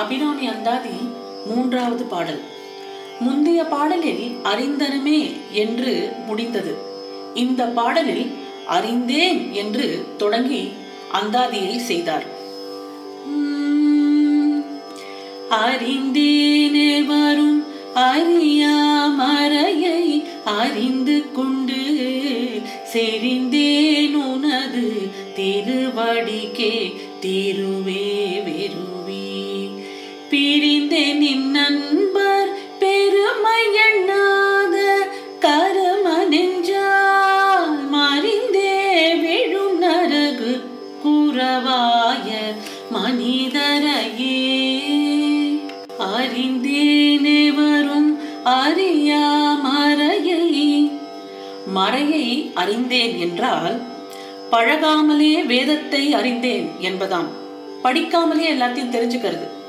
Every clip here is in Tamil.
அபிராமி அந்தாதி மூன்றாவது பாடல். முந்தைய பாடலில் அறிந்தனுமே என்று முடிந்தது. இந்த பாடலில் அறிந்தேன் என்று தொடங்கி அந்தாதியை செய்தார். உம், அறிந்தேனே வரும் அறியா மறையை அறிந்து கொண்டு செறிந்தேன் உனது திருவடிக்கே திருவே வெறும் பிரிந்தேன் நின் நண்பர் பெருமை எண்ணாத கரும நெஞ்சால் மறிந்தே விழும் நரகு குறவாய மனிதரையே. அறிந்தேனே வரும் அறியா மறையை. மறையை அறிந்தேன் என்றால் பழகாமலே வேதத்தை அறிந்தேன் என்பதாம். படிக்காமலே எல்லாத்தையும் தெரிஞ்சுக்கிறது.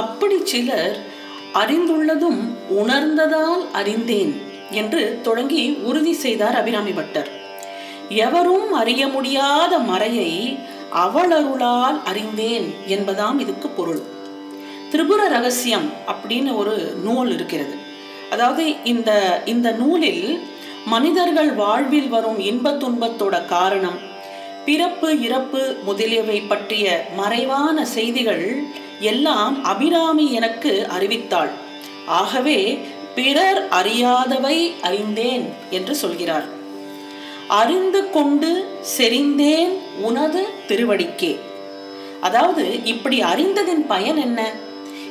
அப்படி சிலர் அறிந்துள்ளதும் உணர்ந்ததால் அறிந்தேன் என்று தொடங்கி உறுதி செய்தார் அபிராமி பட்டர். எவரும் அறிய முடியாத மறையை அவளருளால் அறிந்தேன் என்பதாம் இதுக்கு பொருள். திரிபுர ரகசியம் அப்படின்னு ஒரு நூல் இருக்கிறது. அதாவது இந்த இந்த நூலில் மனிதர்கள் வாழ்வில் வரும் இன்ப துன்பத்தோட காரணம் பிறப்பு இறப்பு முதலியவை பற்றிய மறைவான செய்திகள் எல்லாம் அபிராமி எனக்கு அறிவித்தாள். ஆகவே பிறர் அறியாதவை அறிந்தேன் என்று சொல்கிறார். அறிந்து கொண்டு செறிந்தேன் உனது திருவடிக்கே. அதாவது இப்படி அறிந்ததின் பயன் என்ன?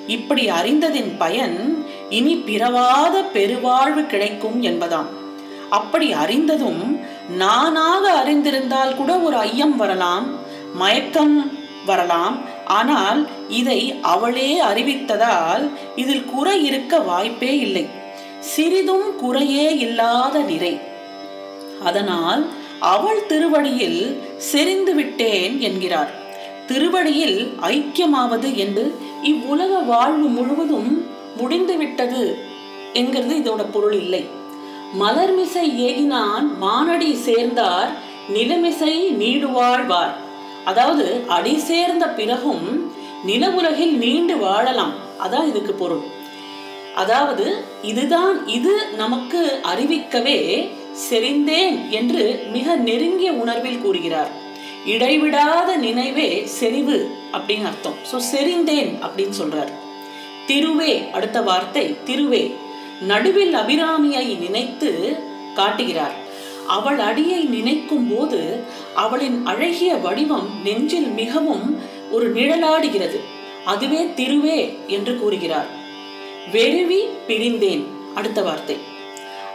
இப்படி அறிந்ததின் பயன் இனி பிறவாத பெருவாழ்வு கிடைக்கும் என்பதாம். அப்படி அறிந்ததும் நானாக அறிந்திருந்தால் கூட ஒரு ஐயம் வரலாம் மயக்கம் வரலாம் ஆனால் இதை அவளே அறிவித்ததால் இதில் குறை இருக்க வாய்ப்பே இல்லை. சிறிதும் குறையே இல்லாத நிறை. அதனால் அவள் திருவடியில் செறிந்து விட்டேன் என்கிறார். திருவடியில் ஐக்கியமாவது என்று இவ்வுலக வாழ்வு முழுவதும் முடிந்து விட்டது என்கிறது இதோட பொருள் இல்லை. மலர்மிசை ஏகினான் மானடி சேர்ந்தார் நிலமிசை நீடுவாழ்வார். அதாவது அடி சேர்ந்த பிறகும் நிலவுலகில் நீண்டு வாழலாம். அதான் இதுக்கு பொருள். அதாவது இதுதான் இது நமக்கு அறிவிக்கவே செறிந்தேன் என்று மிக நெருங்கிய உணர்வில் கூறுகிறார். இடைவிடாத நினைவே செறிவு அப்படின்னு அர்த்தம். ஸோ செறிந்தேன் அப்படின்னு சொல்றார். திருவே அடுத்த வார்த்தை திருவே. நடுவில் அபிராமியை நினைத்து காட்டுகிறார். அவள் அடியை நினைக்கும் போது அவளின் அழகிய வடிவம் நெஞ்சில் மிகவும் ஒரு நிழலாடுகிறது. அதுவே திருவே என்று கூறுகிறார். வெறுவி பிரிந்தேன் அடுத்த வார்த்தை.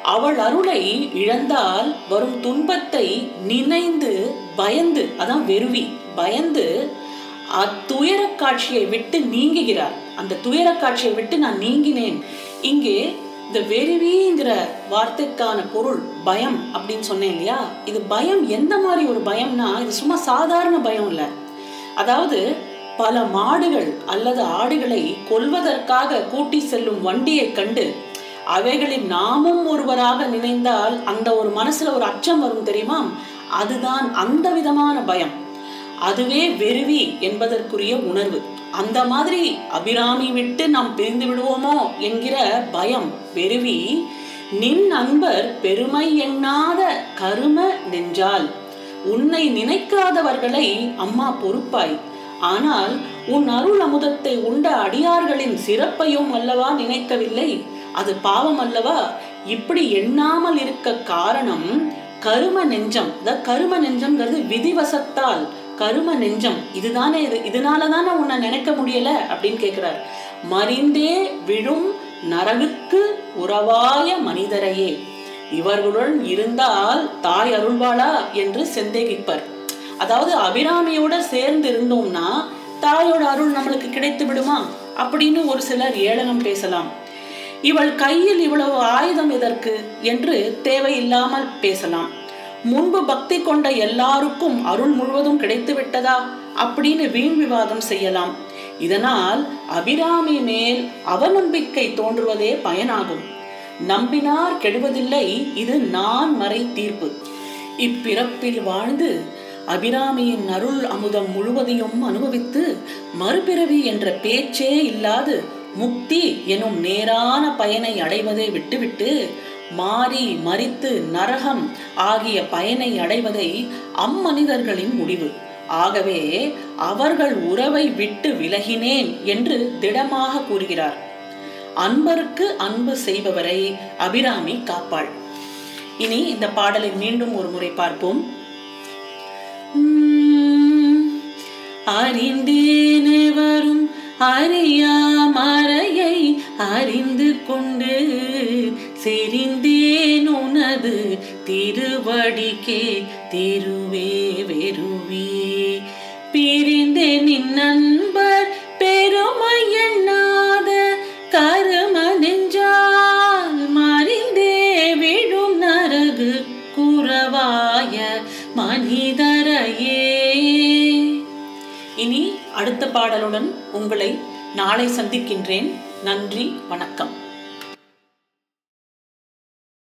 அவள் அருளை இழந்தால் வரும் துன்பத்தை நினைந்து பயந்து அதான் வெறுவி பயந்து அத்துயர காட்சியை விட்டு நீங்குகிறார். அந்த துயர காட்சியை விட்டு நான் நீங்கினேன். இங்கே இந்த வெறிவிங்கிற வார்த்தைக்கான பொருள் பயம் அப்படின்னு சொன்னேன் இல்லையா? இது பயம் எந்த மாதிரி ஒரு பயம்னா இது சும்மா சாதாரண பயம் இல்லை. அதாவது பல மாடுகள் அல்லது ஆடுகளை கொல்வதற்காக கூட்டி செல்லும் வண்டியை கண்டு அவைகளில் நாமும் ஒருவராக நினைந்தால் அந்த ஒரு மனசுல ஒரு அச்சம் வரும் தெரியுமா? அதுதான் அந்த விதமான பயம். அதுவே வெறுவி என்பதற்குரிய உணர்வு. அந்த மாதிரி அபிராமி விட்டு நாம் பிரிந்து விடுவோமோ என்கிற பயம் வெறுவி நின் அன்பர் பெருமை எண்ணாத கரும நெஞ்சால் உன்னை நினைக்காதவர்களை அம்மா பொறுப்பாய். ஆனால் உன் அருள் அமுதத்தை உண்ட அடியார்களின் சிறப்பையும் அல்லவா நினைக்கவில்லை? அது பாவம் அல்லவா? இப்படி எண்ணாமல் இருக்க காரணம் கரும நெஞ்சம். கரும நெஞ்சம்ங்கிறது விதிவசத்தால் கரும நெஞ்சம். இதுதானே இது இதனால தானே உன்னை நினைக்க முடியல? அப்படின்னு கேட்கிறார் மறிந்தே விழும் நரகுக்கு உறவாய மனிதரையே. இவர்களுடன் இருந்தால் தாய் அருள்வாளா? என்று செந்தேகிப்பர். அதாவது அபிராமியோட சேர்ந்து இருந்தோம்னா தாயோட அருள் நம்மளுக்கு கிடைத்து விடுமா? அப்படின்னு ஒரு சிலர் ஏளனம் பேசலாம். இவள் கையில் இவ்வளவு ஆயுதம் எதற்கு? என்று தேவையில்லாமல் பேசலாம். முன்பு பக்தி கொண்ட எல்லாருக்கும் அருள் முழுவதும் கிடைத்து விட்டதா அப்படின்னு வீண் விவாதம் செய்யலாம். இதனால் அபிராமி மேல் அவநம்பிக்கை தோன்றுவதே பயனாகும். நம்பினார் கெடுவதில்லை இது நான் மறை தீர்ப்பு. இப்பிறப்பில் வாழ்ந்து அபிராமியின் அருள் அமுதம் முழுவதையும் அனுபவித்து மறுபிறவி என்ற பேச்சே இல்லாது முக்தி எனும் நேரான பயனை அடைவதை விட்டுவிட்டு மாறி மறித்து நரகம் ஆகிய பயனை அடைவதை அம்மனிதர்களின் முடிவு. ஆகவே அவர்கள் உறவை விட்டு விலகினேன் என்று திடமாக கூறுகிறார். அன்பருக்கு அன்பு செய்பவரை அபிராமி காப்பாள். இனி இந்த பாடலை மீண்டும் ஒரு முறை பார்ப்போம். உம், அறிந்தேனே வரும் அறியா மறையை அறிந்த செறிந்தேன் உனது திருவடிக்கே திருவே வெறுவே பிரிந்தேன் நின் நண்பர் பெருமை எண்ணாத கரும நெஞ்சால் மறிந்தே விடும் நரகு குறவாய மனிதரையே. இனி அடுத்த பாடலுடன் உங்களை நாளை சந்திக்கின்றேன். நன்றி வணக்கம்.